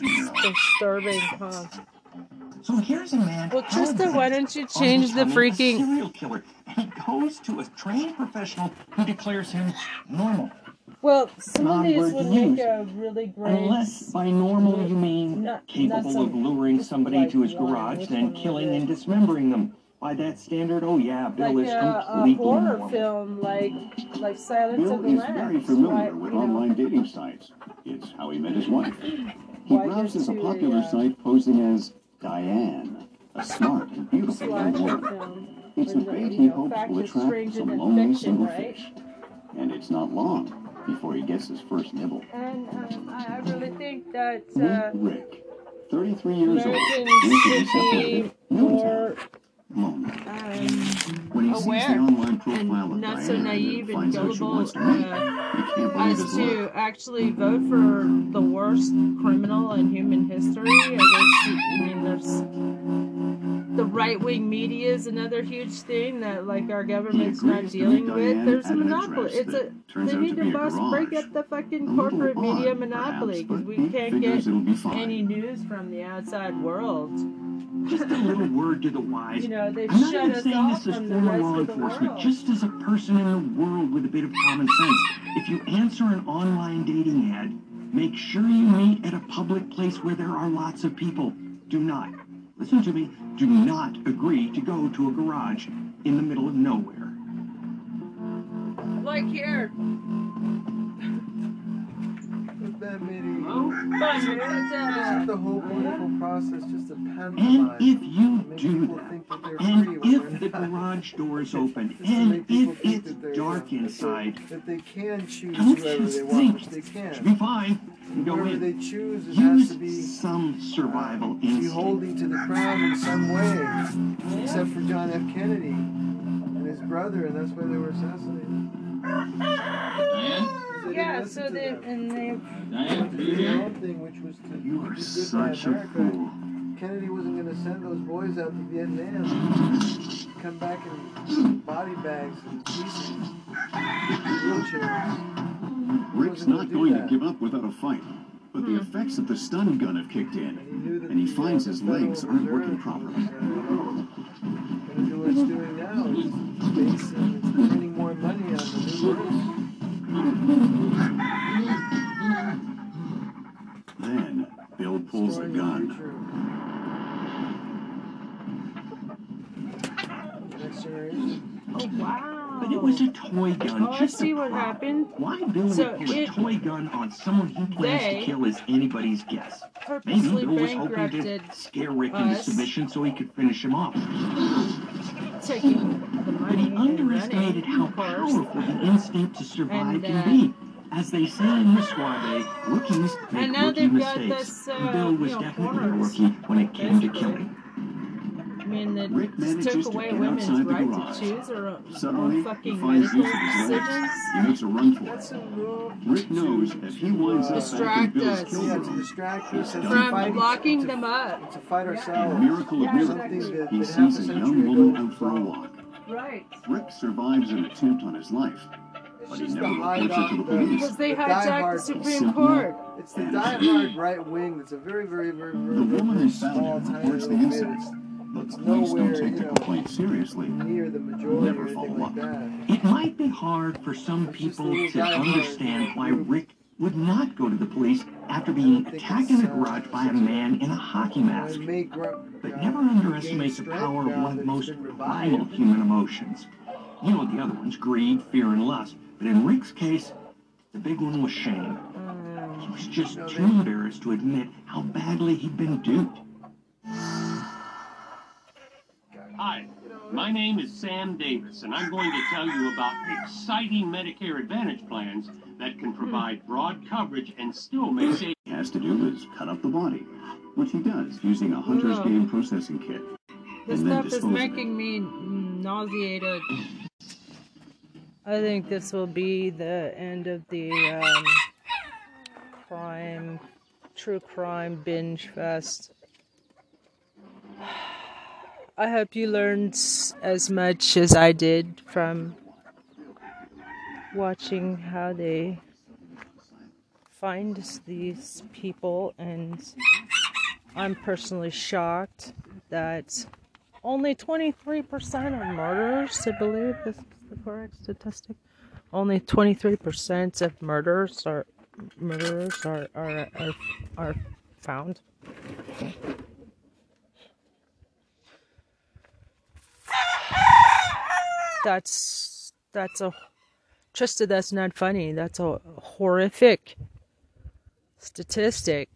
disturbing, huh? So here's a man. Well, hell Trista, why don't you change the freaking? serial killer? And he goes to a trained professional who declares him normal. Well, some of these would to make a really great. Unless by normal you mean Not- not capable some- of luring somebody like to his garage, which then killing and dismembering them. By that standard, oh yeah, Bill like is a, a horror normal. film, like like Silence Bill of the is very familiar Why- with you know, online dating sites. It's how he met his wife. He browses a popular a, site posing as Diane, a smart and beautiful young woman. It's where the the, bait he hopes will attract some lonely single right? fish. And it's not long before he gets his first nibble. And um, I really think that uh, Rick, 33 years old, recently separated, in more town, lonely. um, When he sees aware the online profile and not Diane so naive and and finds out she gullible wants to meet, uh, he can't believe as to actually vote for the worst criminal in human history. I guess, I mean, there's the right wing media is another huge thing that like our government's not dealing with. There's a monopoly. It's a they need to to be a bust break up the fucking corporate media monopoly because we can't get it'll be fine. any news from the outside world. Just a little word to the wise. You know, they've I'm not shut even saying this as former law enforcement, world. just as a person in the world with a bit of common sense. If you answer an online dating ad, make sure you meet at a public place where there are lots of people. Do not, listen to me, do not agree to go to a garage in the middle of nowhere. Like here. With that meeting, But, isn't uh, the whole wonderful process just a And if you do that, think that and free if the garage door is open, and if it's dark inside, That they can choose don't whoever just they want, think which they should be fine. You go Whoever in. they choose, it has to be some survival instinct. beholding to the crown in some way, except for John F. Kennedy and his brother, and that's why they were assassinated. Diane? They yeah, so they and they Diane, They did their own thing, which was to You are good by such a fool. Kennedy wasn't going to send those boys out to Vietnam, come back in body bags and pieces, wheelchairs. Rick's wasn't gonna not do going to give up without a fight. But the effects of the stun gun have kicked in, And he and he finds his legs aren't working properly. uh, Gonna do what it's doing now. It's basing, it's printing more money on the new births. Then Bill pulls the Destroying gun. future. Next oh wow. But it was a toy gun. Oh, I just see a what prop. happened. Why Bill So would pull a toy gun on someone he plans to kill is anybody's guess. Maybe Bill was hoping to scare Rick into submission so he could finish him off. But he underestimated how powerful the instinct to survive And, can uh, be. As they say in the Suave, rookies make rookie mistakes. this, uh, Bill was you know, definitely a rookie when it came to killing. I mean, it Rick just manages took to away get women's outside the right garage. to choose their own, Suddenly, fucking finds medical use of his legs. decisions. He makes a run for That's it. Rick knows if he winds up back in Distract Bill's us. kill Yeah, to room, distract us and to From fight, locking to, them up. to fight a ourselves. miracle of Yeah, miracles, he that half a sees a young woman out for a walk. Right. Rick survives an attempt on his life, It's but he never the reports it to the police. Because they The hijacked the diehard- Supreme Simple. Court. It's the diehard right wing that's a very, very, very, very, The very, woman very found small, him tiny reports the little incident, but police don't take the know, complaint seriously. near the majority Never follow up. It might be hard for some people to understand why. Rick would not go to the police after being attacked in a garage by a man in a hockey mask. I may grow, But never underestimate the power of one of the most primal human emotions. You know the other ones, greed, fear, and lust. But in Rick's case, the big one was shame. He was just too embarrassed to admit how badly he'd been duped. Hi, my name is Sam Davis, and I'm going to tell you about exciting Medicare Advantage plans that can provide broad coverage and still make savings. He has to do is cut up the body, which he does using a hunter's Ugh. game processing kit. This and then stuff is dispose of it. making me nauseated. I think this will be the end of the um, crime, true crime binge fest. I hope you learned as much as I did from watching how they find these people, and I'm personally shocked that only 23% of murders, I believe, this is the correct statistic. Only 23% of murders are murderers are are are, are found. That's that's a Trista. That's not funny. That's a horrific statistic.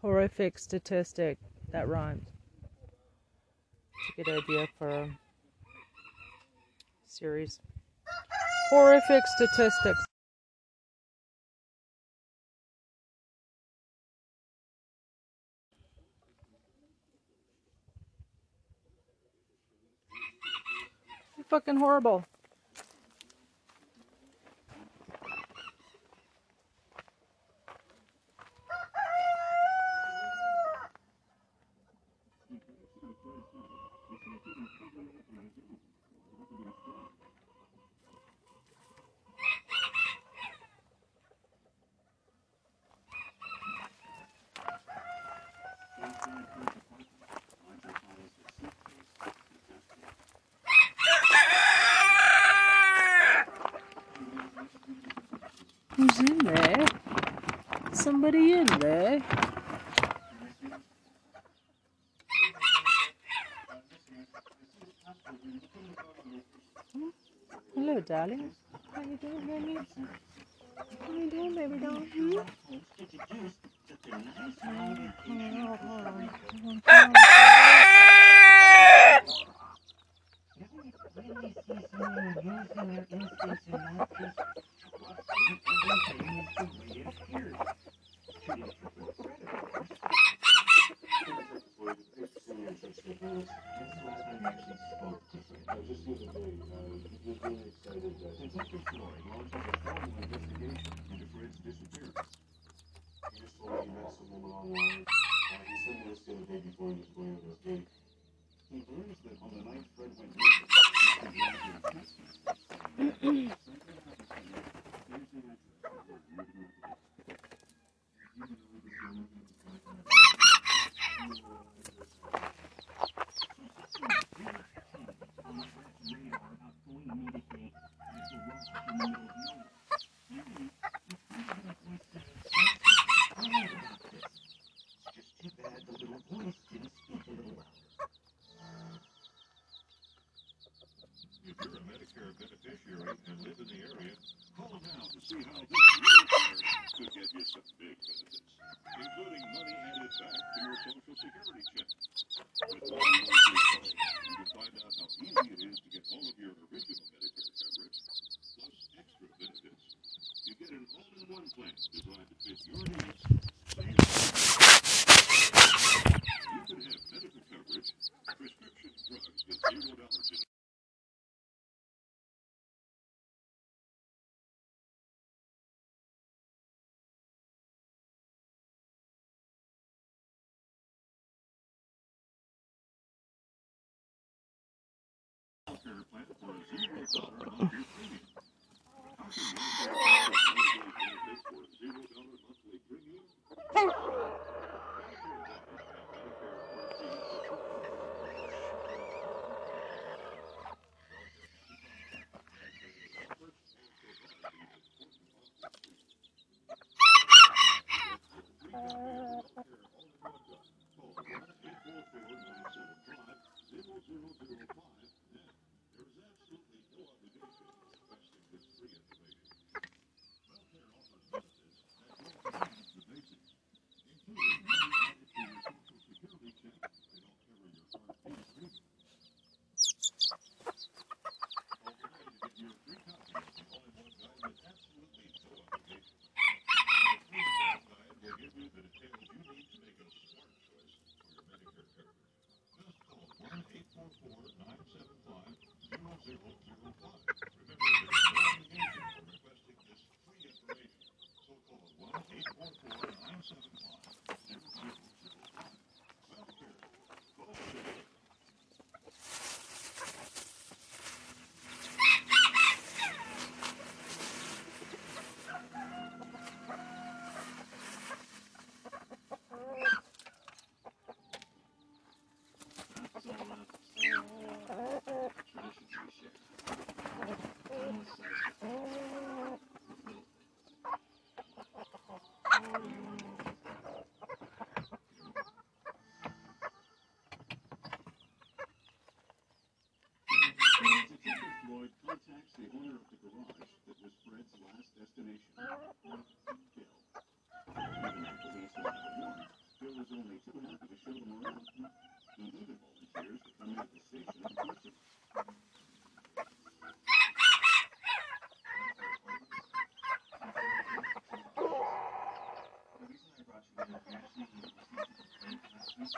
Horrific statistic that rhymes. It's a good idea for a series. Horrific statistics. Fucking horrible. Who's in there? Somebody in there? Hello, darling. How you doing, baby? How you doing, baby doll? Hmm? Oh, hold on. Thank you. To Hey,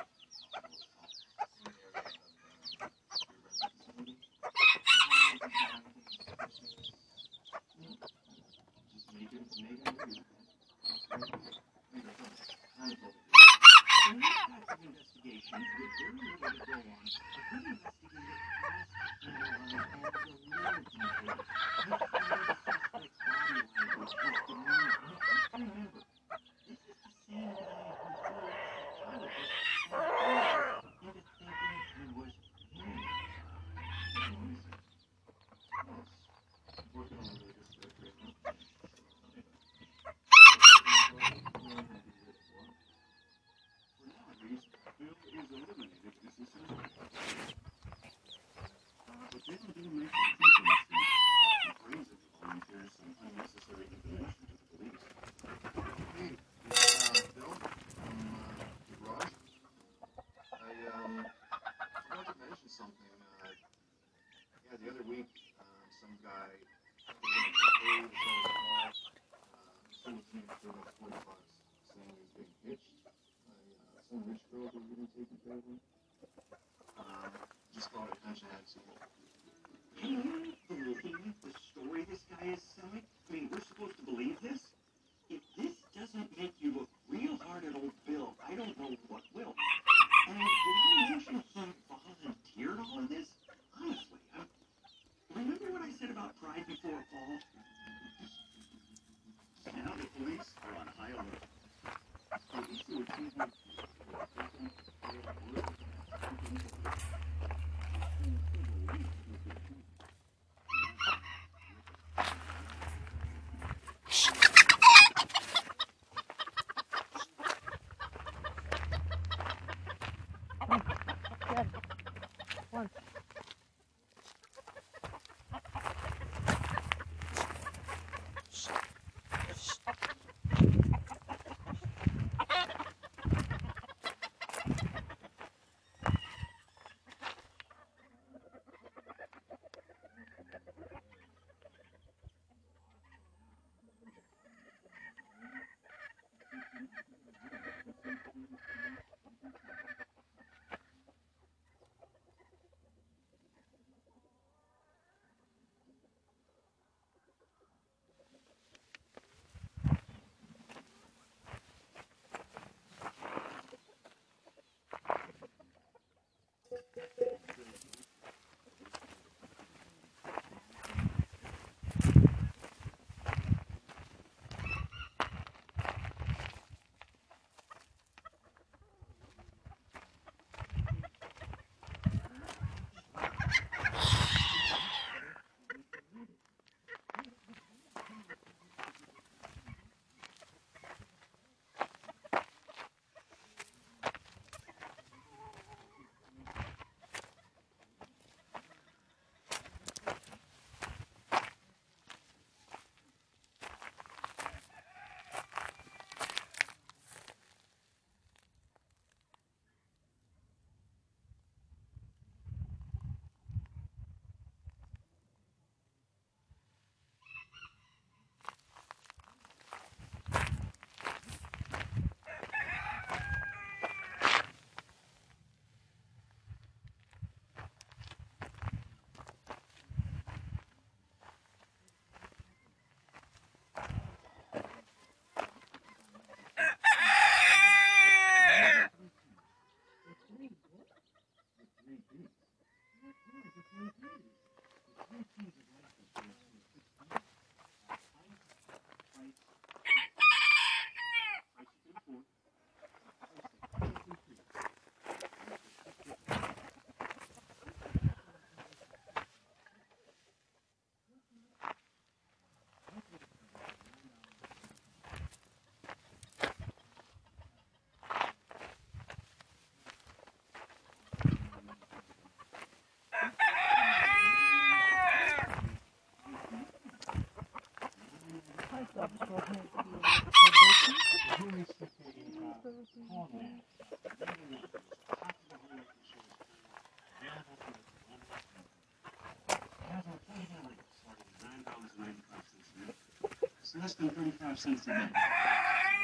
less than 35 cents a day.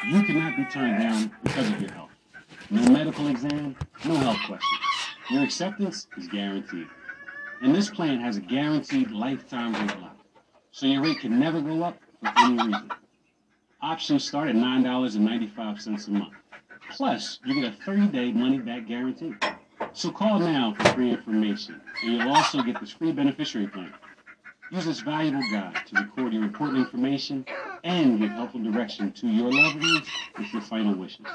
You cannot be turned down because of your health. No medical exam, no health questions. Your acceptance is guaranteed. And this plan has a guaranteed lifetime rate lock. So your rate can never go up for any reason. Options start at $9.95 a month. Plus, you get a 30-day money-back guarantee. So call now for free information, and you'll also get this free beneficiary plan. Use this valuable guide to record your important information and give helpful direction to your loved ones with your final wishes.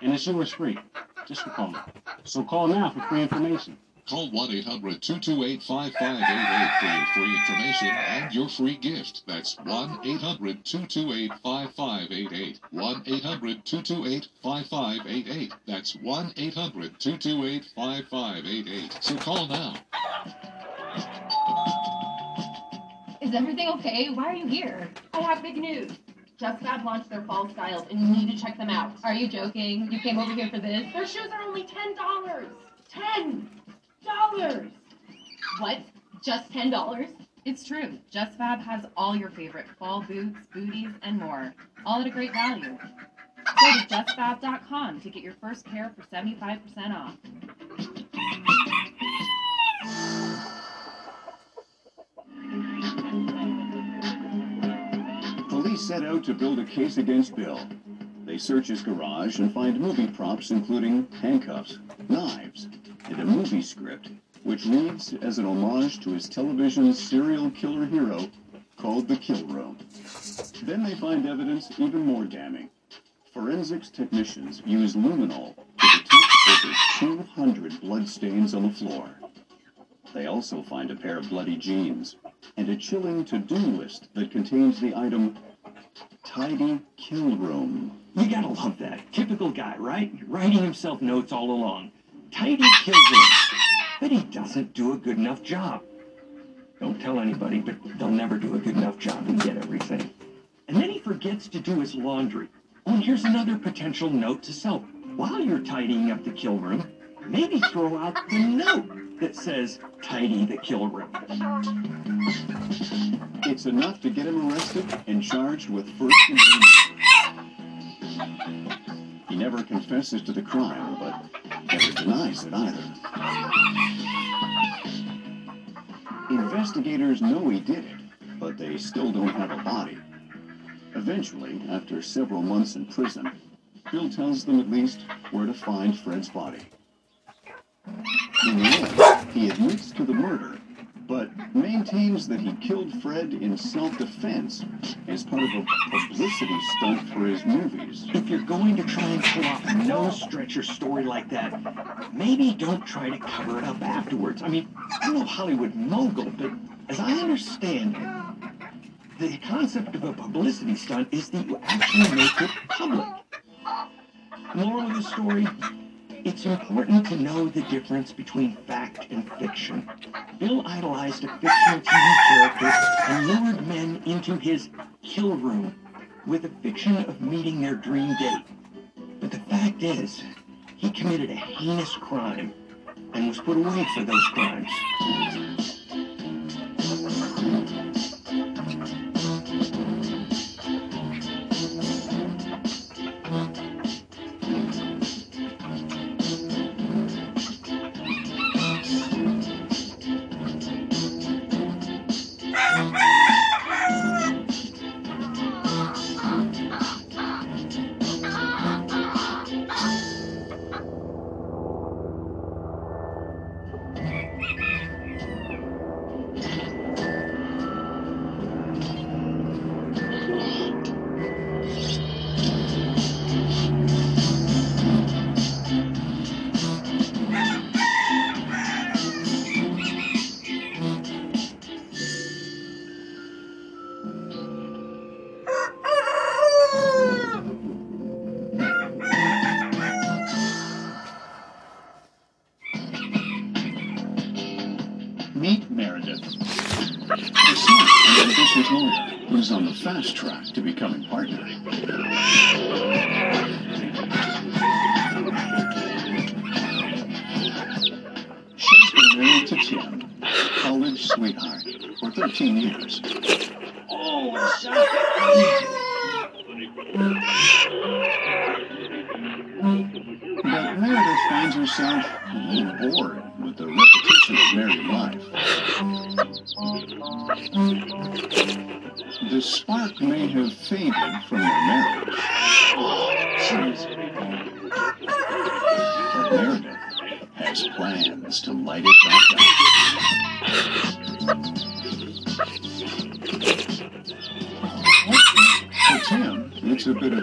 And it's yours free, just for calling. So call now for free information. Call 1 800 228 5588 for your free information and your free gift. That's 1 800 228 5588. 1 800 228 5588. That's 1 800 228 5588. So call now. Is everything okay? Why are you here? I have big news. Just Fab launched their fall styles and you need to check them out. Are you joking? You came over here for this? Their shoes are only $10. $10! What? Just $10? It's true. Just Fab has all your favorite fall boots, booties, and more. All at a great value. Go to justfab.com to get your first pair for 75% off. Set out to build a case against Bill. They search his garage and find movie props including handcuffs, knives, and a movie script, which reads as an homage to his television serial killer hero called The Kill Room. Then they find evidence even more damning. Forensics technicians use luminol to detect over 200 bloodstains on the floor. They also find a pair of bloody jeans and a chilling to-do list that contains the item Tidy Kill Room. You gotta love that. Typical guy, right? Writing himself notes all along. Tidy kills him. But he doesn't do a good enough job. Don't tell anybody, but they'll never do a good enough job and get everything. And then he forgets to do his laundry. Oh, and here's another potential note to self. While you're tidying up the kill room, maybe throw out the note that says, tidy the kill room. It's enough to get him arrested and charged with first degree. He never confesses to the crime, but never denies it either. Investigators know he did it, but they still don't have a body. Eventually, after several months in prison, Bill tells them at least where to find Fred's body. He admits to the murder, but maintains that he killed Fred in self-defense as part of a publicity stunt for his movies. If you're going to try and pull off a no-stretcher story like that, maybe don't try to cover it up afterwards. I mean, I'm no Hollywood mogul, but as I understand it, the concept of a publicity stunt is that you actually make it public. Moral of the story, it's important to know the difference between fact and fiction. Bill idolized a fictional TV character and lured men into his kill room with the fiction of meeting their dream date. But the fact is, he committed a heinous crime and was put away for those crimes. For 13 years. Oh, But Meredith finds herself a little bored with the repetition of married life. The spark may have faded from their marriage. Oh, but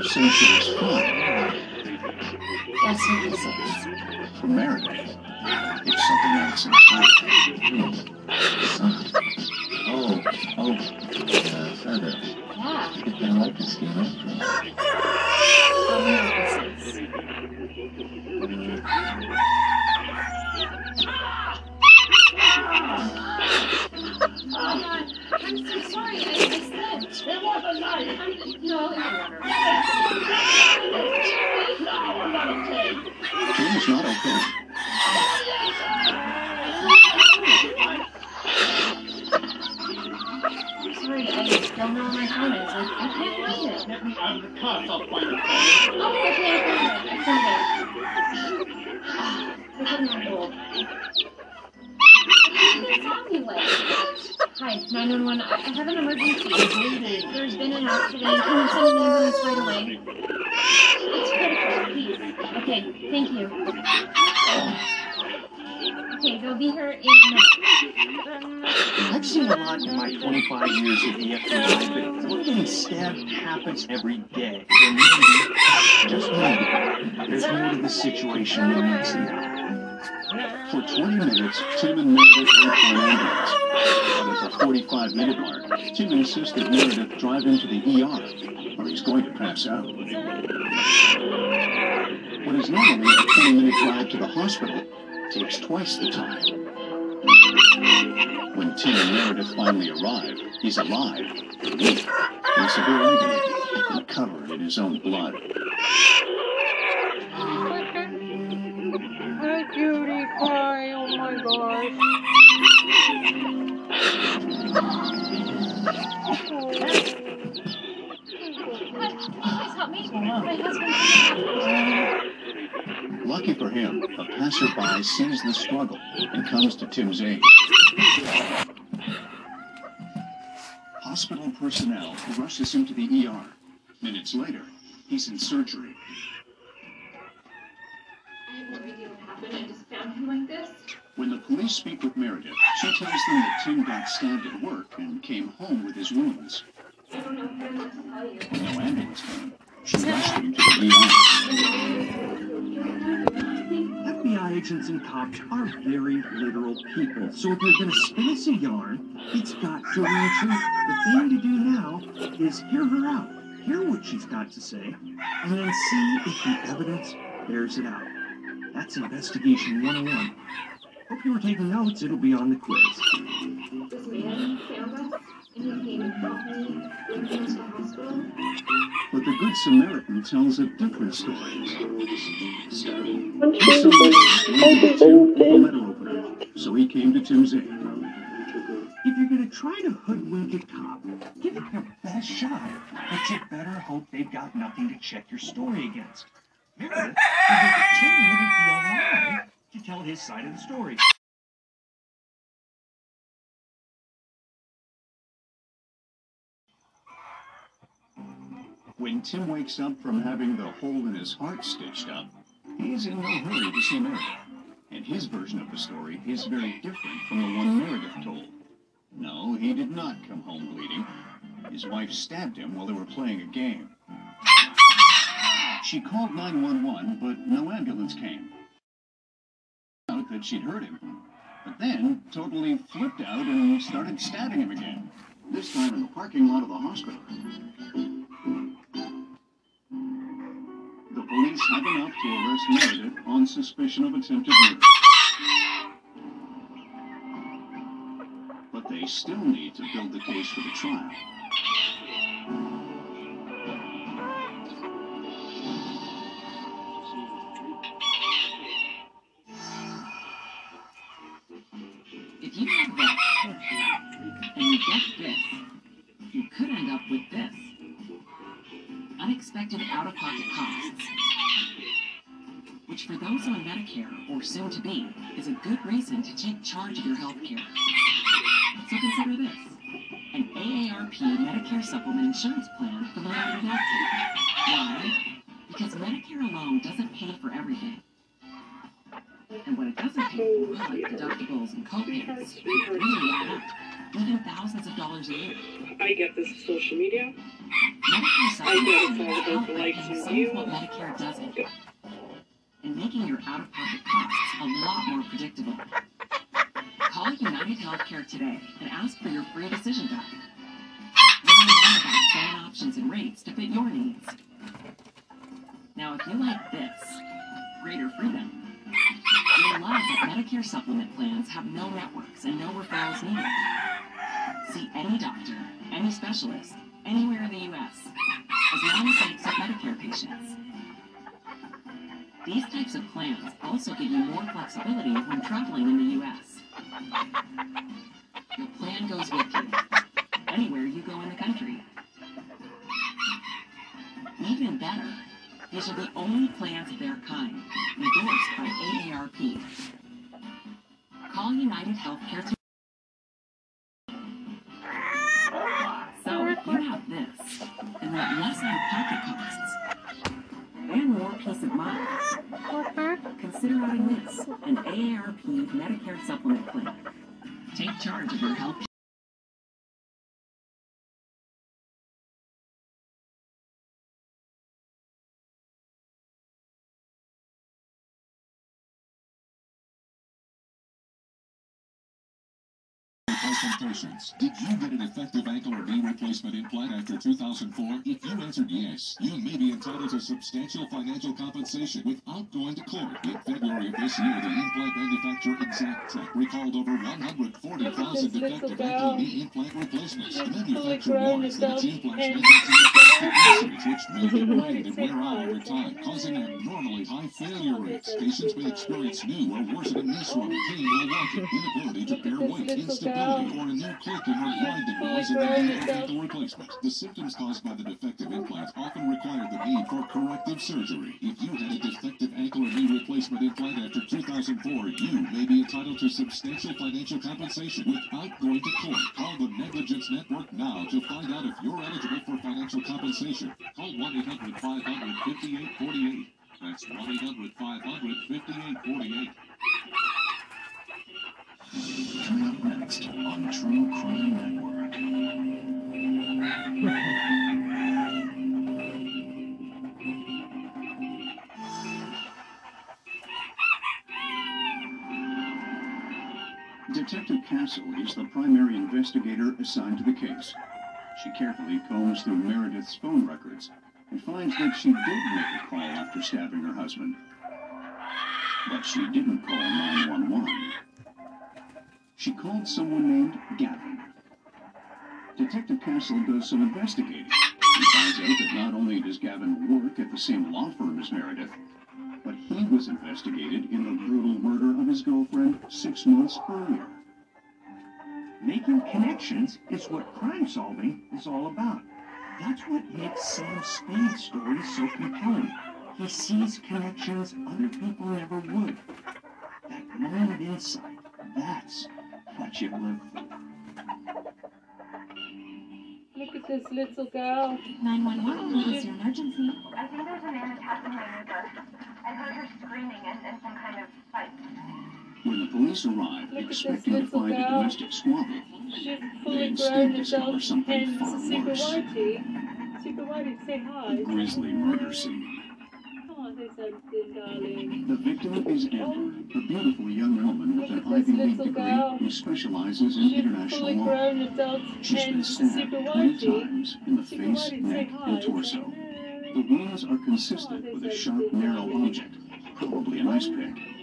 it's a bit of sensuous fun. That's what this is. For Meredith, it's something else entirely. Happens every day. And maybe, just maybe, there's more to the situation than meets the eye. For 20 minutes, Tim and Meredith wait for an ambulance. At the 45 minute mark, Tim insists that Meredith drive into the ER, or he's going to pass out. What is normally a 20 minute drive to the hospital takes twice the time. When Tim and Meredith finally arrive, he's alive, but weak, in severe agony, and covered in his own blood. Hi, cutie pie. Oh my. My husband's Lucky for him, a passerby sees the struggle and comes to Tim's aid. Hospital personnel rushes him to the ER. Minutes later, he's in surgery. I have no idea what happened. I just found him like this. When the police speak with Meredith, she tells them that Tim got stabbed at work and came home with his wounds. I don't know what to tell you. No ambulance came, she rushed him to the ER. FBI agents and cops are very literal people, so if you're going to spin us a yarn, it's got to true. The thing to do now is hear her out, hear what she's got to say, and then see if the evidence bears it out. That's investigation 101. Hope you were taking notes, it'll be on the quiz. This man found us, and he came and brought me with him to the hospital. But the Good Samaritan tells a different story. He saw Tim with a letter opener, so he came to Tim's aid. If you're going to try to hoodwink a cop, give it your best shot. But you better hope they've got nothing to check your story against. Get Tim wouldn't be alive to tell his side of the story. When Tim wakes up from having the hole in his heart stitched up, he's in no hurry to see Meredith. And his version of the story is very different from the one Meredith told. No, he did not come home bleeding. His wife stabbed him while they were playing a game. She called 911, but no ambulance came. Out that she'd hurt him, but then totally flipped out and started stabbing him again. This time in the parking lot of the hospital. Police have enough to arrest Meredith on suspicion of attempted murder. But they still need to build the case for the trial. Good to take charge of your health care. So consider this an AARP Medicare Supplement Insurance Plan from United Healthcare. Why? Because Medicare alone doesn't pay for everything. And what it doesn't pay for, like deductibles and copays, really add up, even thousands of dollars a year. I get this social media. Medicare I get it's all about the likes and views. what Medicare doesn't, predictable. Call United Healthcare today and ask for your free decision guide. Learn more about plan options and rates to fit your needs. Now, if you like this, greater freedom, you'll love that Medicare supplement plans have no networks and no referrals needed. See any doctor, any specialist, anywhere in the U.S., as long as they accept Medicare patients. These types of plans also give you more flexibility when traveling in the U.S. Your plan goes with you, anywhere you go in the country. Even better, these are the only plans of their kind, endorsed by AARP. Call United Healthcare today. So you have this, and want less out-of-pocket costs, and more peace of mind, consider adding this, an AARP Medicare supplement plan. Take charge of your health Consultations. Did you get an effective ankle or knee replacement implant after 2004? If you answered yes, you may be entitled to substantial financial compensation without going to court. In February of this year, the implant manufacturer Exactech recalled over 140,000 defective ankle knee implant replacements. The manufacturer warns that its implants which may degrade and wear out over time, causing abnormally high failure rates. Patients may experience new or worsening swelling, pain while walking, inability to bear weight, instability, or a new clicking or grinding noise in the knee or ankle replacement. The symptoms caused by the defective implant often require the need for corrective surgery. If you had a defective ankle or knee replacement implant after 2004, you may be entitled to substantial financial compensation without going to court. Call the Negligence Network now to find out if you're eligible for financial compensation. Call 1-800-500-5848. That's 1-800-500-5848. Coming up next on True Crime Network. Detective Castle is the primary investigator assigned to the case. She carefully combs through Meredith's phone records and finds that she did make a call after stabbing her husband. But she didn't call 911. She called someone named Gavin. Detective Castle does some investigating. He finds out that not only does Gavin work at the same law firm as Meredith, but he was investigated in the brutal murder of his girlfriend six months earlier. Making connections is what crime solving is all about. That's what makes Sam Spade's story so compelling. He sees connections other people never would. That moment of insight, that's what you live for. Look at this little girl. 911, what is your emergency? I think there's a man attacking my neighbor. I heard her screaming and, and some kind of fight. When the police arrive, Look expecting to find a domestic squabble, they instead discover something and far Super worse. Whitey. Super Whitey, say hi. murder scene. Come on, say something, darling. The victim is Amber, oh. a beautiful young woman with an Look at this Ivy League degree who specializes in international law. She's been stabbed Super 20 times in the face, neck, and torso. The wounds are consistent with a sharp, narrow object, probably an ice pick.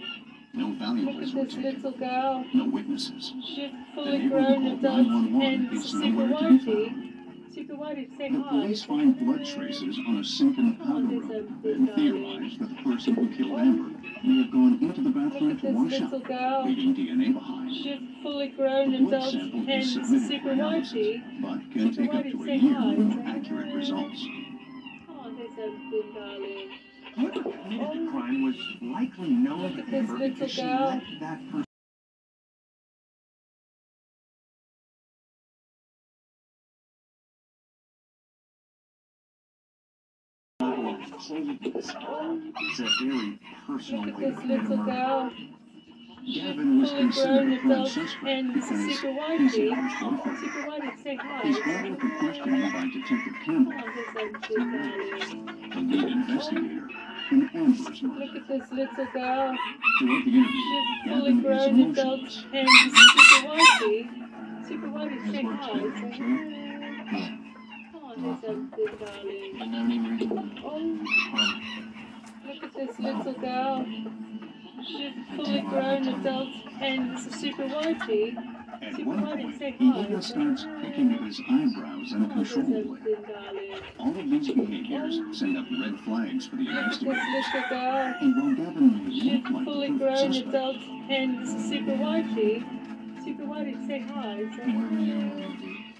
No Look valuables at were this taken, little girl. no witnesses. She's fully grown adult 911 and Super nowhere to be Whitey. Super Whitey, say The hi. police find blood traces on a sink in powder room and theorize that the person who killed Amber may have gone into the bathroom to wash up, girl. leaving DNA behind. She's fully grown The blood adult sample and is submitted Super for analysis, Whitey. but can take up to a year for accurate results. Come on, say something, darling. Whoever committed the crime was likely known to her because she let that person level of coldness. It's a very personal way to this commit a little murder. Gavin was considered grown a prime suspect and because Super he's Whitey. Amber's boyfriend. Super Whitey, say hi. He's brought in for questioning by Detective Campbell, he's so cute, darling. the lead investigator in Amber's murder. Look at this little girl. Throughout the interview, She's fully Gavin grown adult emotionless. and Super Whitey. Super Whitey, say works hi. good, Say too. hi. Oh, he's so cute, darling. I never even read Oh, look at this little girl. She's fully grown adult and Super Whitey. At Super one point, say he hi. even starts picking at his eyebrows Oh, uncontrollably. All of these behaviors send up red flags for the investigators. And while Gavin may look like fully grown adult and Super Whitey. Super Whitey, say hi. Say you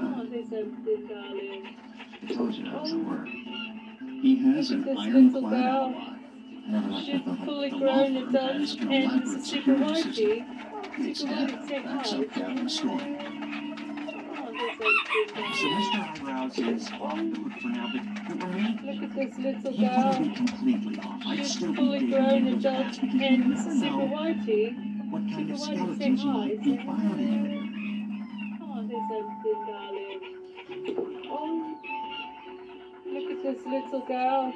Oh, he's so darling. I told you not to oh. worry. He has an ironclad little She's fully grown and elaborate Super security. Whitey. Its Super data Whitey, say backs hi. up Gavin's story. Oh, he's so. Mr. Eyebrows is off the hook for now, but Look at this little girl. She's fully grown and never Super know Whitey. what kind of skeletons hi. might. Oh, he's so cute, darling. Oh, look at this little girl.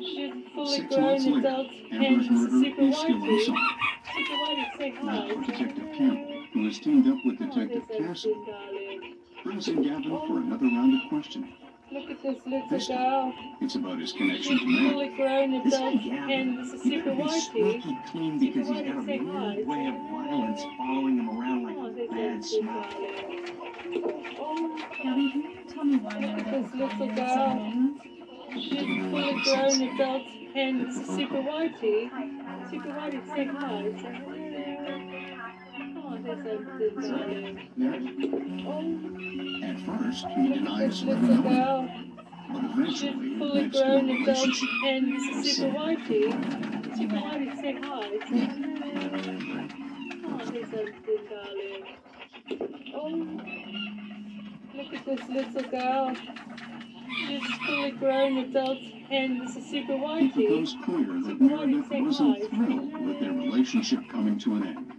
She's fully Six grown months later, adult and Amber's murder Super is still Super Whitey, say Now. Detective Campbell, who has teamed up with Oh, Detective he's so Castle, cute, darling. brings in Gavin for another round of questioning. Look at this little This girl. it's about his connection She's to Mary. fully grown This guy adult Gavin, and he Super better be Whitey. sneaky clean because he's Super got a Whitey, say hi. way of violence following him around like Oh, a bad so cute, smell. Oh, Gabby, can you tell me why look none at of this little girl. Grown adult and Super Whitey. Super Whitey, say hi. Oh, so cute, darling. Oh, At first, he denies little girl. but eventually fully grown adult relationship. and Super Whitey. Super Whitey, say hi. Oh, so cute, darling. Oh, look at this little girl. She's fully grown adult and Super It becomes clear that Meredith wasn't thrilled with their relationship coming to an end.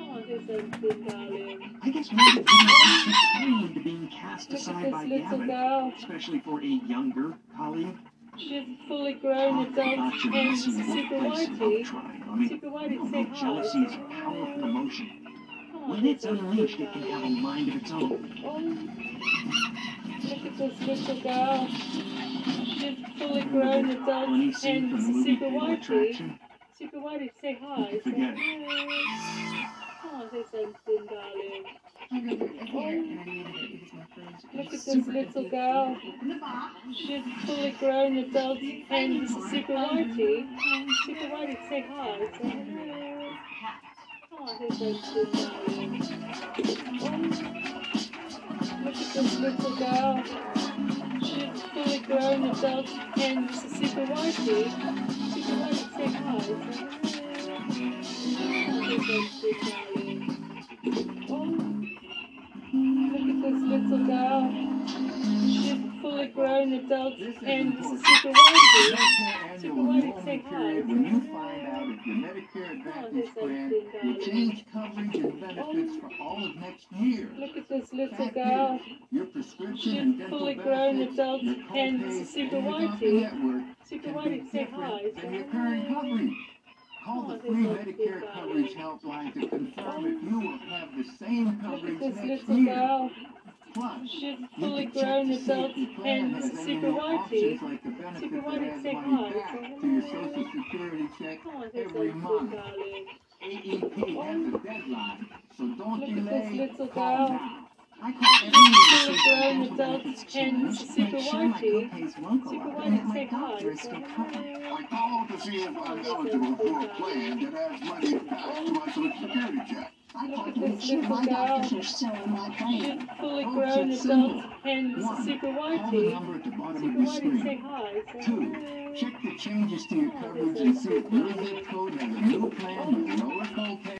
Oh, he's so cute, darling. I guess Meredith take kindly to being cast Look aside by this Gavin, girl. especially for a younger colleague. She's fully grown adult and Super Whitey. I mean, Super Whitey, say hi. jealousy is a powerful emotion. Oh, When it's unleashed, it can have a mind of its own. Oh, look at this little girl. She's fully grown adult Funny scene from the and Super Whitey. Super Whitey, say hi. Oh, say Forget it. Oh, he's so cute, darling. I got it here, and I needed it because my friends Look at this little girl. She's fully grown adult and Super Whitey. Super Whitey, say hi. Say Oh, he's so cute, darling. Oh, look at this little girl. She's fully grown adult and Super Whitey. Super Whitey, say hi. Oh. Oh. Look at this little girl. Fully grown adult and Super Whitey. Super Whitey, say hi. When you find out if your Medicare Oh, Advantage he's so plan will change coverage and benefits for all of next year. Look at this little girl. Your prescription She's fully grown adult and copays, Super and Whitey. Super Whitey, say hi. than your current coverage. Call Oh, the free Medicare coverage helpline to confirm if you will have the same coverage this next little year. She's fully grown adult if your plan and Super Whitey. like Super Whitey, adds say money hi. back Say to your Social Security check Oh, every month. AEP has a deadline, so don't Look at this little girl. now. I call She's every year fully since my grown adult and. Super Make sure my Whitey. copays won't go Super up and that Whitey, my say hi. doctor is Say still. I called to see if I'm eligible for a plan that adds money back to my Social Security check. Look at this little girl. She's fully grown adult and Super Whitey. Super Whitey, say hi. Say Two, hi. check the changes to your coverage and see if your zip code has a new plan with lower copay.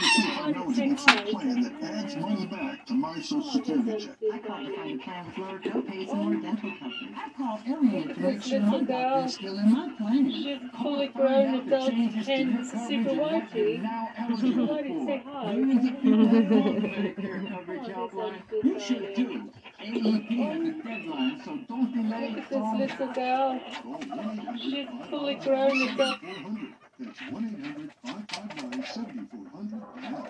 Plan that adds money back to my social security. I called to plan lower copays more dental coverage. I called everyone to This little girl. She's fully grown adult and Super Whitey. Super Whitey, say hi. You should too. AEP has a deadline, so don't delay. Look at this little girl. She's fully grown adult. 400. That's 1-800-559-7400 now.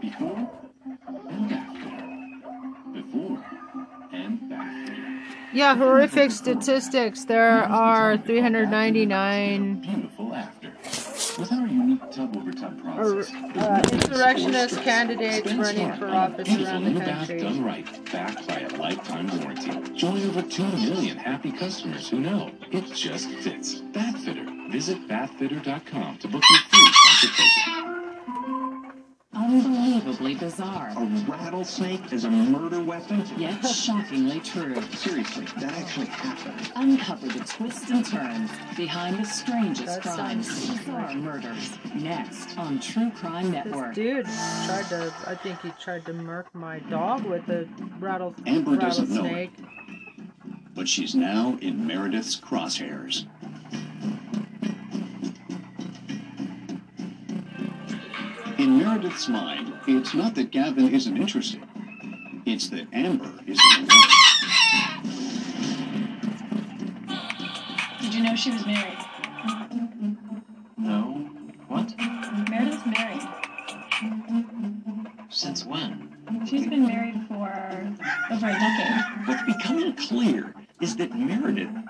Before and after. Before and after. Yeah, horrific statistics. There are 399 Beautiful after. With our unique tub over tub process. uh, insurrectionist candidates running for office around the country. Done right, backed by a lifetime warranty. Join over 2 million happy customers who know it just fits. Bathfitter. Visit bathfitter.com to book your free consultation. Unbelievably bizarre, A rattlesnake is a murder weapon? yet shockingly true. Seriously, that actually happened. Uncover the twists and turns behind the strangest That crimes, sounds bizarre murders. Next on True Crime This Network. dude tried to, I think he tried to murk my dog with a rattle, Amber doesn't know it. rattlesnake. But she's now in Meredith's crosshairs. In Meredith's mind, it's not that Gavin isn't interested. It's that Amber is in the. Did you know she was married?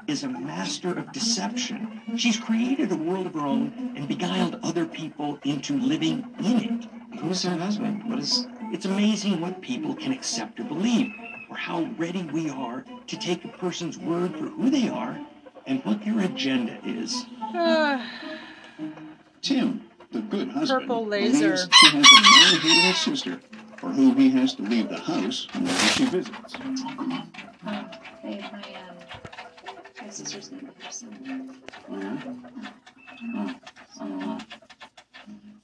Is a master of deception. She's created a world of her own and beguiled other people into living in it. Who's her husband? What is. It's amazing what people can accept or believe, or how ready we are to take a person's word for who they are and what their agenda is. Tim, the good husband, Purple laser. believes she has a man-hating sister for whom he has to leave the house whenever she visits. Babe, my, um, my sister's gonna be her son.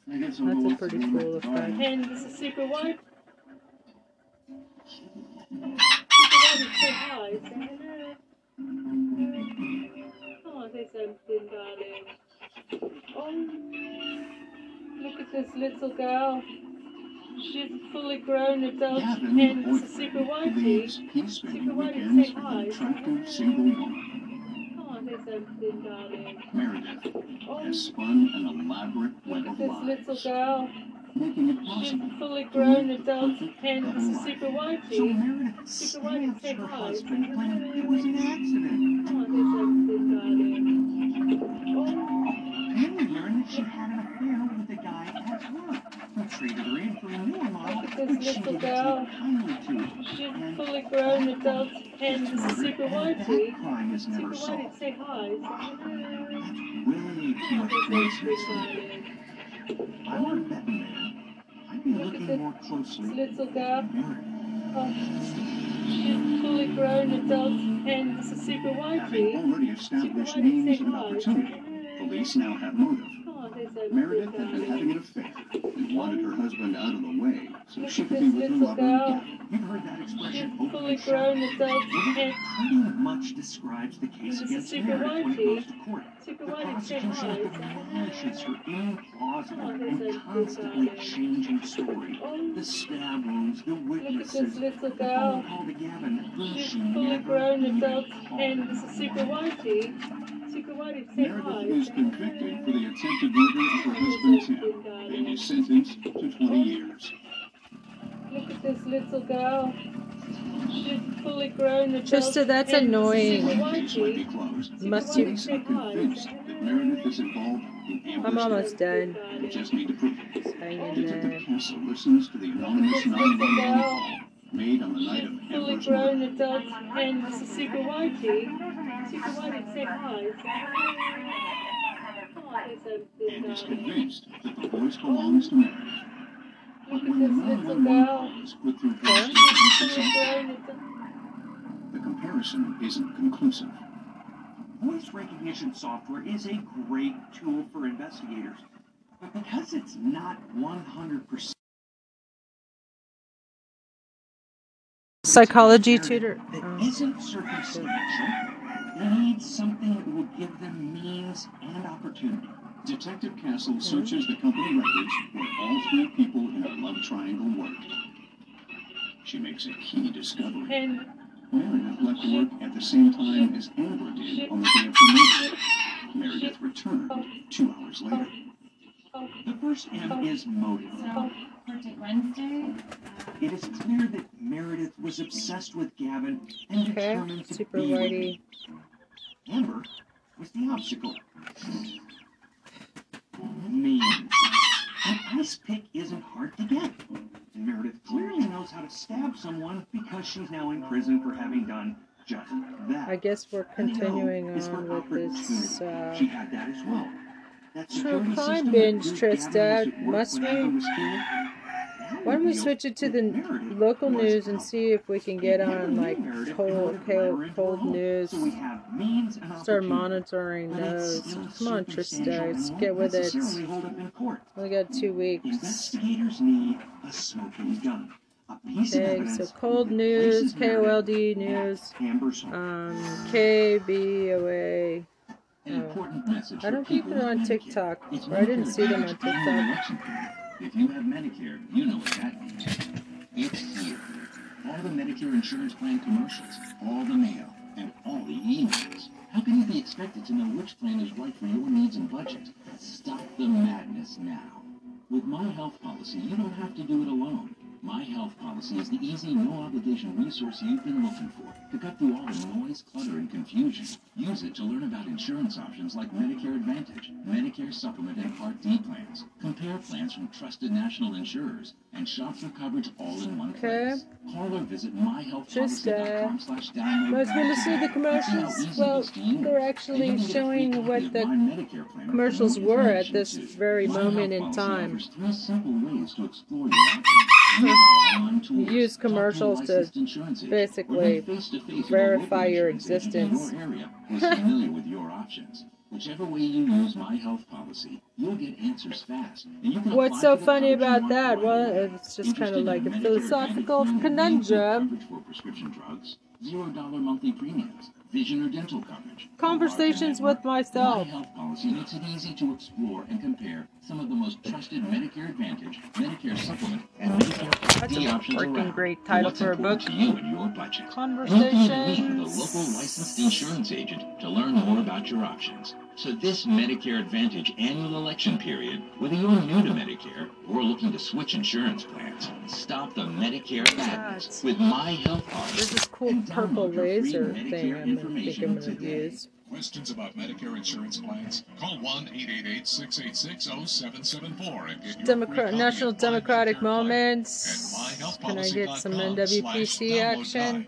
That's a pretty cool effect. And this is Super White. Super Whitey, say hi. Say. Oh, say something, darling. Oh, look at this little girl. She's a fully grown adult Gavin, and the this is Super boyfriend, Whitey. Super Whitey, say hi. attractive single woman. Oh, say something, darling. Meredith has spun an elaborate web look at of this lies, little girl. making it She's possible a fully grown adult and this is double Super. Whitey. So Meredith Super Whitey, stabs her husband when it was an accident. Oh, Then we learned that she had an affair with the guy at work who treated her this little girl. she's fully grown adult and Super Whitey. Super Whitey, say hi. Say hello. Way too much say nonsense. something, If I were a betting man, I'd be Look at looking more closely little girl. Oh, she's fully grown adult and this is Super Having Whitey. already established means and opportunity, police now have motive. Meredith had been having an affair and wanted her husband out of the way so she could be with her lover girl. again. You've heard that She's expression, fully openly grown adult pretty much describes the case against Super Meredith when it goes to court. Super The prosecution demolishes her implausible and constantly changing story. Oh, The stab wounds, the look at this witnesses, the phone call to Gavin, She's she fully never grown adult and this is Super Whitey. Super Whitey, say hi. Meredith is convicted for the attempted murder of her husband Tim and is sentenced to 20 years. Look at this little girl. She's fully grown adult. Trista, that's and annoying. super Case might be wifey. closed. Must you? Police are convinced that Meredith is involved in Amber's I'm almost done. They just need to prove it. Hang in Detective there. Castle listens to the anonymous 911 call made on the night of Fully grown adult and this is super wifey. Super wifey, say hi. Hi, so And is convinced that the voice belongs to Meredith. Look But when the 911 girl. call is put through Fully investigation grown adult. the comparison isn't conclusive. Voice recognition software is a great tool for investigators, but because it's not 100% Psychology tutor. that isn't circumstantial, need something that will give them means and opportunity. Detective Castle searches the company records where all three people in a love triangle worked. She makes a key discovery. And Meredith left work at the same time as Amber did on the day of her murder. Meredith returned two hours later. The first M is motive. So, Birthday Wednesday? It is clear that Meredith was obsessed with Gavin and Okay. determined to Super be with him. Amber was the obstacle. Means. An ice pick isn't hard to get. And Meredith clearly knows how to stab someone because she's now in prison for having done just that. I guess we're And the O continuing on with this opportunity. She uh, had that as well. True crime binge, proved Gavin was Trista. Must we? Why don't we switch it to the local news and see if we can get on like cold, cold, cold news? We have means and Start monitoring those. Come on, Trista, let's get with it. necessarily hold up in court. We got two weeks. Investigators need a smoking gun. Okay, so cold news, KOLD news, um, KVOA. An I don't keep it on. TikTok, or I didn't see them on TikTok. If you have Medicare, you know what that means. It's here. All the Medicare insurance plan commercials, all the mail, and all the emails. How can you be expected to know which plan is right for your needs and budget? Stop the madness now. With My Health Policy, you don't have to do it alone. My Health Policy is the easy, no-obligation resource you've been looking for to cut through all the noise, clutter, and confusion. Use it to learn about insurance options like Medicare Advantage, Medicare Supplement, and Part D plans. Compare plans from trusted national insurers and shop for coverage all in one Okay. place. Call or visit myhealthpolicy.com slash uh, download Most guide want to see the And see how commercials? Well, is to use. they're actually you can get a free showing what the commercials were at this very moment in time. three simple ways to explore your options. Use our online tools. Use Talk to a commercials to licensed insurance agent, or basically go face-to-face with a verify your insurance agent in existence. your area familiar with your options. Whichever way you use My Health Policy, you'll get answers fast. And you can What's so funny about that? Well, it's just kind of like a philosophical Advantage plan with meaningful conundrum. for prescription drugs, zero dollar monthly premiums, vision or dental coverage. Conversations with myself. My. Health Policy makes it easy to explore and compare some of the most trusted Medicare Advantage, Medicare Supplement, and Medicare That's a options freaking around. great title for a book. To you and your budget. Into meet with a local licensed insurance agent to learn more about your options. So this Medicare Advantage annual election period, whether you're new to Medicare or looking to switch insurance plans, stop the Medicare madness with My Health Policy. There's this cool purple laser thing I'm gonna think I'm gonna use. Questions about Medicare insurance plans? Call 1-888-686-0774 and get your Democrat, National copy of My Democratic Moments. Can I get some NWPC action?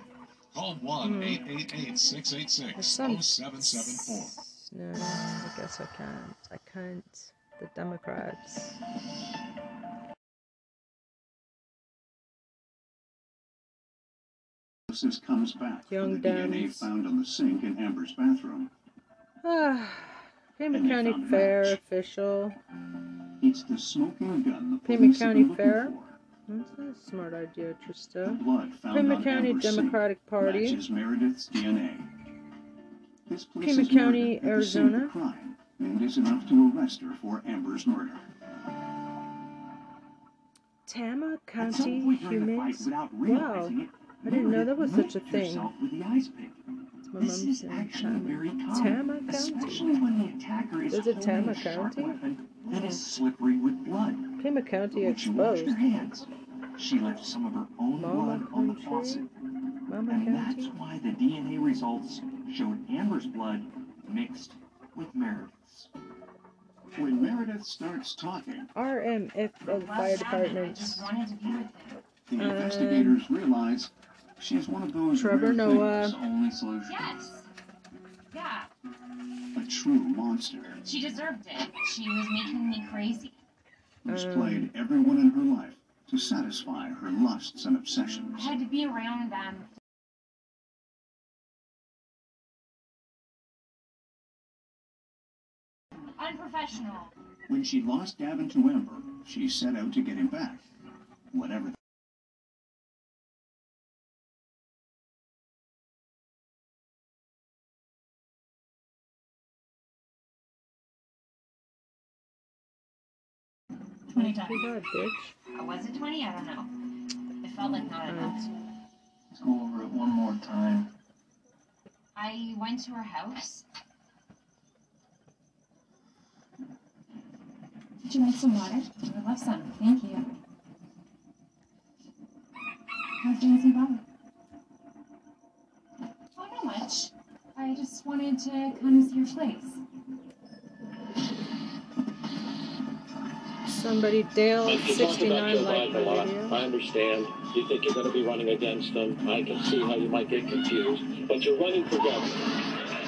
Call Hmm. 1-888-686-0774. No, I guess I can't. I can't. The Democrats. Analysis comes back Young DNA found on the sink in Amber's bathroom. Ah, Pima County Fair match. official. It's the smoking gun the Pima County Fair. for. That's a smart idea, Trista. Pima County Democratic Party. matches Meredith's DNA. This Pima County, Meredith at the scene of the Arizona. crime and is enough to arrest her for Amber's murder. Tama County point during the fight, humans. Wow, it, I didn't know there was such a thing. With the ice pick. It's my This is actually very Tama. common, Tama County. especially when the attacker is Is it Tama a sharp County? weapon that is slippery with blood. Pima County When she washed her hands, she left some of her own Mama blood on the faucet. I'm And guarantee. that's why the DNA results showed Amber's blood mixed with Meredith's. When Meredith starts talking, RMF of fire departments. wanted to be with him. the Um, investigators realize she's one of those Trevor rare Noah. only solution. Yes. Yeah. A true monster She deserved it. She was making me crazy. who's Um, played everyone in her life to satisfy her lusts and obsessions. I had to be around them. Unprofessional. When she lost Gavin to Amber, she set out to get him back. Whatever Twenty Too times. bad, bitch. Uh, Was it twenty? I don't know. It felt like not enough. Let's go over it one more time. I went to her house. Would you like some water? I would love some. Thank you. How's things in Bob? Oh, not much. I just wanted to come to your place. Somebody Dale But you're about 69 Joe liked Biden a lot. video. I understand. You think you're going to be running against him. I can see how you might get confused. But you're running for governor.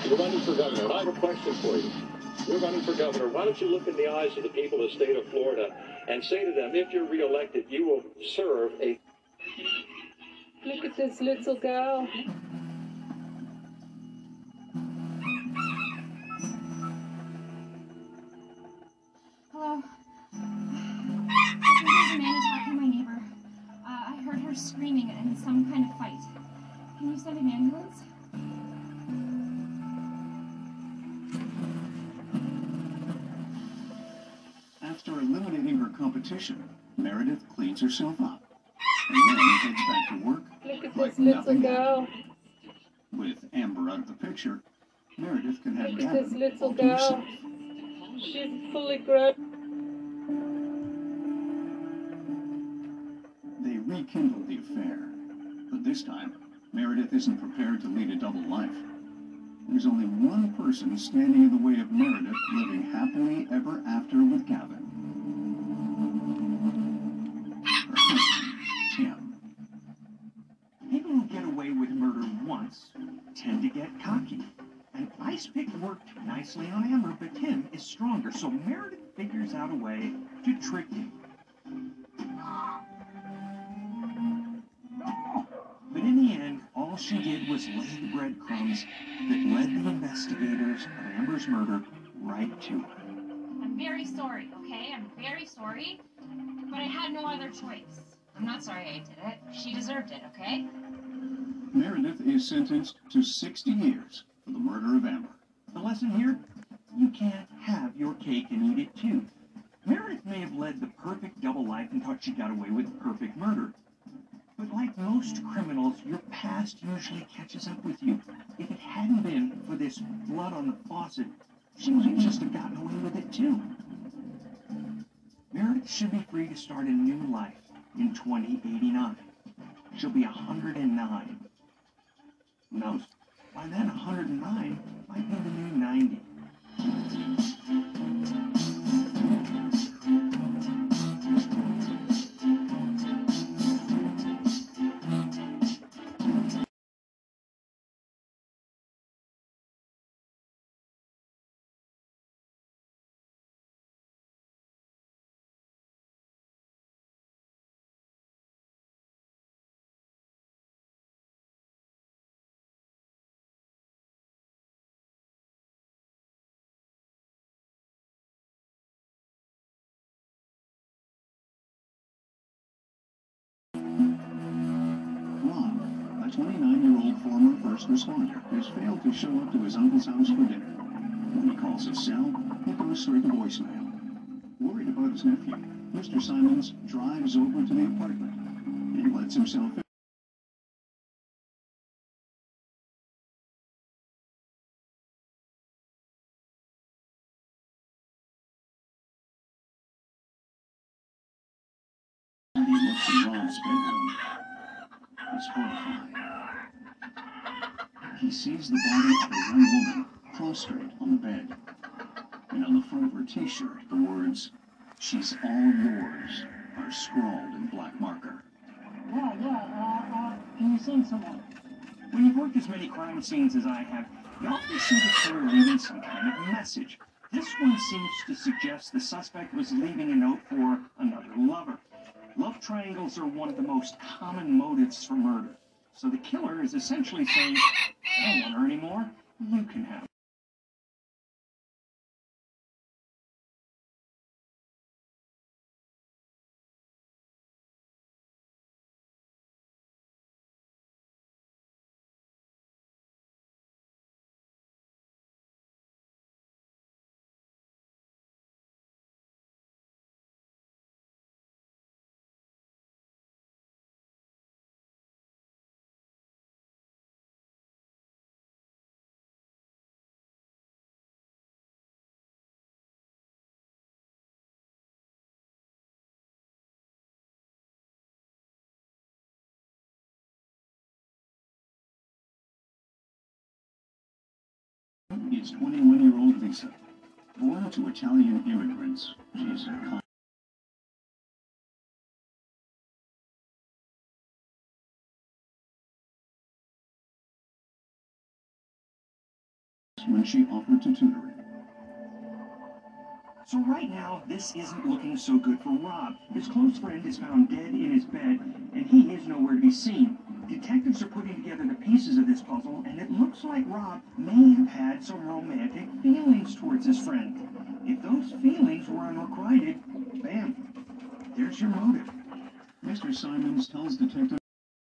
You're running for governor. And I have a question for you. You're running for governor. Why don't you look in the eyes of the people of the state of Florida and say to them, if you're reelected, you will serve a Look at this little girl. Hello. I think there's a man attacking my neighbor. Uh, I heard her screaming in some kind of fight. Can you send an ambulance? After eliminating her competition, Meredith cleans herself up and then heads back to work Look at like this little girl. happened. With Amber out of the picture, Meredith can have Look at this little girl. herself. She's fully grown. They rekindle the affair, but this time, Meredith isn't prepared to lead a double life. There's only one person standing in the way of Meredith living happily ever after with Gavin. Tend to get cocky. An ice pick worked nicely on Amber, but Tim is stronger, so Meredith figures out a way to trick him. But in the end, all she did was lay the breadcrumbs that led the investigators of Amber's murder right to her. I'm very sorry, okay? I'm very sorry. But I had no other choice. I'm not sorry I did it. She deserved it, okay? Meredith is sentenced to 60 years for the murder of Amber. The lesson here? You can't have your cake and eat it too. Meredith may have led the perfect double life and thought she got away with perfect murder. But like most criminals, your past usually catches up with you. If it hadn't been for this blood on the faucet, she might just have gotten away with it too. Meredith should be free to start a new life in 2089. She'll be 109. Who knows? By then, 109 might be the new 90. First responder, has failed to show up to his uncle's house for dinner. When he calls his cell, it goes straight to voicemail. Worried about his nephew, Mr. Simons drives over to the apartment and lets himself in. He looks in Rob's bedroom. He's horrified. He sees the body of a young woman prostrate on the bed. And on the front of her t-shirt, the words, She's all yours, are scrawled in black marker. Yeah, yeah, uh, uh, can you sing someone? When you've worked as many crime scenes as I have, you often see the killer leaving some kind of message. This one seems to suggest the suspect was leaving a note for another lover. Love triangles are one of the most common motives for murder. So the killer is essentially saying, I don't want her anymore. You can have It's 21-year-old Lisa. Born to Italian immigrants, she's a con- when she offered to tutor him. So right now, this isn't looking so good for Rob. His close friend is found dead in his bed, and he is nowhere to be seen. Detectives are putting together the pieces of this puzzle, and it looks like Rob may have had some romantic feelings towards his friend. If those feelings were unrequited, bam, there's your motive. Mr. Simons tells detectives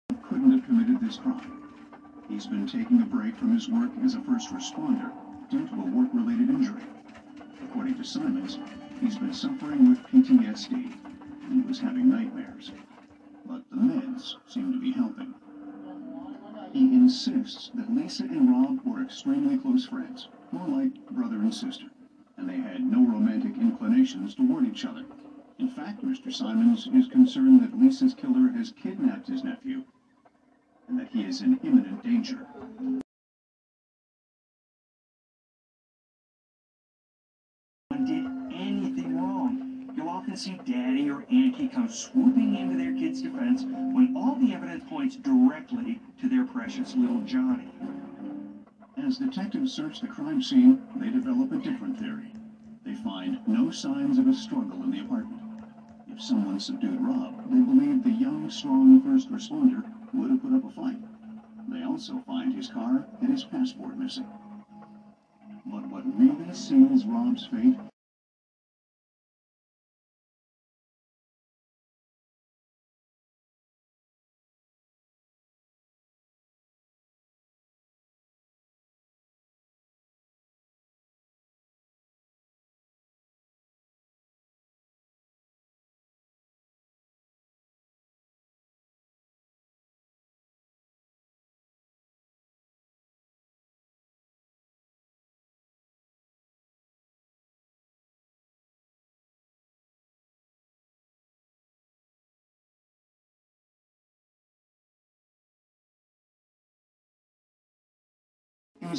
he couldn't have committed this crime. He's been taking a break from his work as a first responder due to a work-related injury. According to Simons, he's been suffering with PTSD and was having nightmares. But the meds seem to be helping. He insists that Lisa and Rob were extremely close friends, more like brother and sister, and they had no romantic inclinations toward each other. In fact, Mr. Simons is concerned that Lisa's killer has kidnapped his nephew and that he is in imminent danger. Daddy or auntie come swooping into their kid's defense when all the evidence points directly to their precious little Johnny. As detectives search the crime scene, they develop a different theory. They find no signs of a struggle in the apartment. If someone subdued Rob, they believe the young, strong first responder would have put up a fight. They also find his car and his passport missing. But what really seals Rob's fate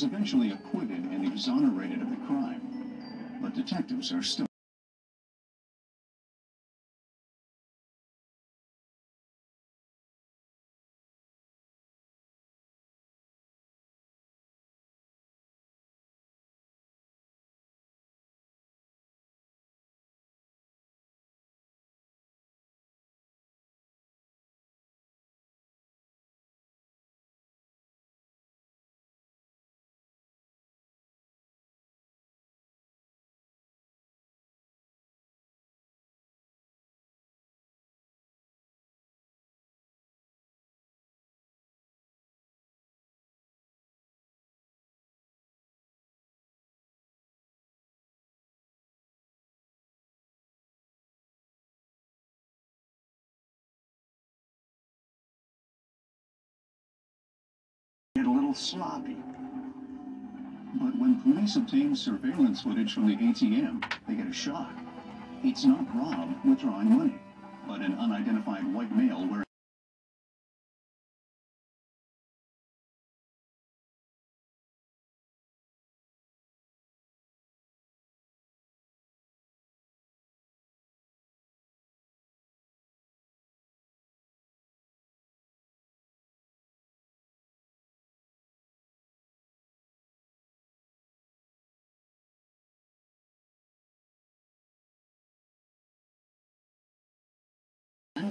was eventually acquitted and exonerated of the crime. But detectives are still Get a little sloppy. But when police obtain surveillance footage from the ATM, they get a shock. It's not Rob withdrawing money, but an unidentified white male wearing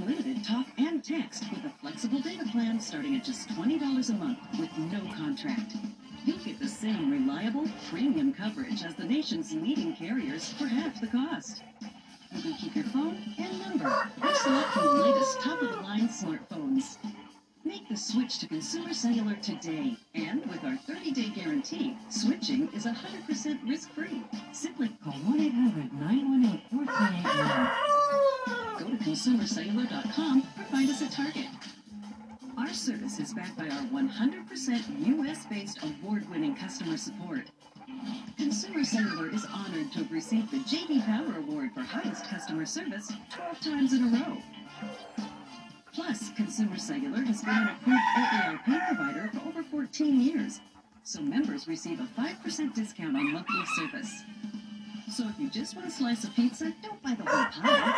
Unlimited talk and text with a flexible data plan starting at just $20 a month with no contract. You'll get the same reliable, premium coverage as the nation's leading carriers for half the cost. You can keep your phone and number or select the latest top-of-the-line smartphones. Make the switch to Consumer Cellular today. And with our 30-day guarantee, switching is 100% risk-free. Simply call 1-800-918-4381. Go to consumercellular.com or find us at Target. Our service is backed by our 100% U.S.-based award-winning customer support. Consumer Cellular is honored to have received the J.D. Power Award for highest customer service 12 times in a row. Plus, Consumer Cellular has been an approved AARP provider for over 14 years, so members receive a 5% discount on monthly service. So if you just want a slice of pizza, don't buy the whole pie.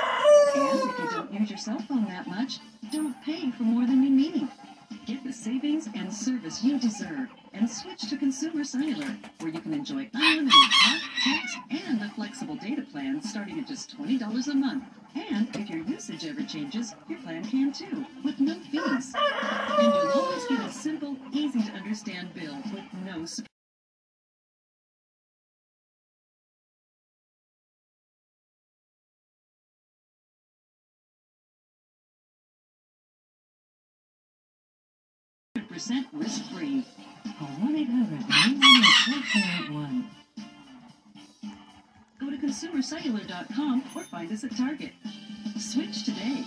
And if you don't use your cell phone that much, don't pay for more than you need. Get the savings and service you deserve and switch to Consumer Cellular, where you can enjoy unlimited talk, text, and a flexible data plan starting at just $20 a month. And if your usage ever changes, your plan can too, with no fees. And you'll always get a simple, easy to understand bill with no surprises. Percent risk-free. Call 1-800-918-4481. Go to consumercellular.com or find us at Target. Switch today.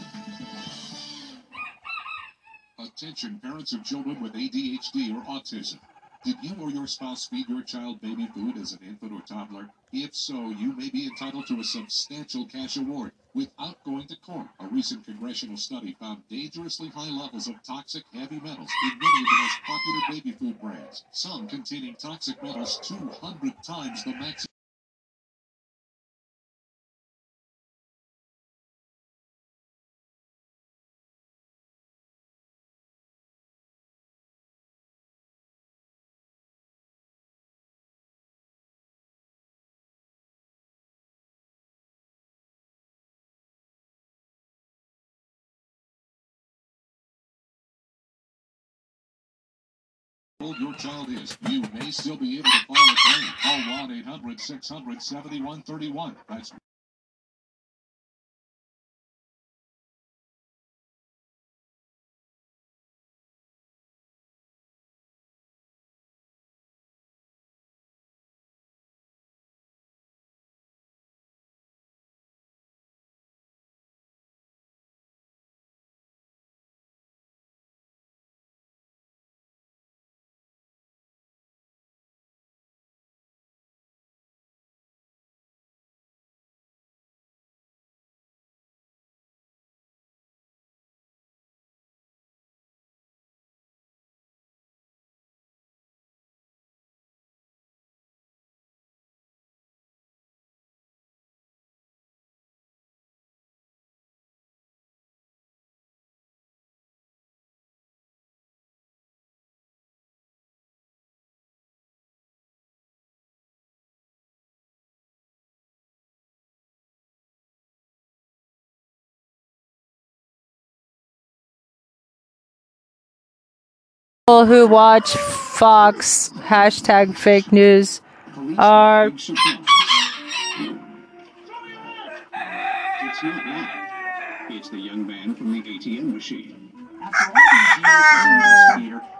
Attention parents of children with ADHD or autism. Did you or your spouse feed your child baby food as an infant or toddler? If so, you may be entitled to a substantial cash award without going to court. A recent congressional study found dangerously high levels of toxic heavy metals in many of the most popular baby food brands, some containing toxic metals 200 times the maximum. Your child is, you may still be able to file a claim. Call 1 800 600 7131. That's People who watch Fox hashtag fake news are It's not that. It's the young man from the ATM machine. After all these years as an investigator,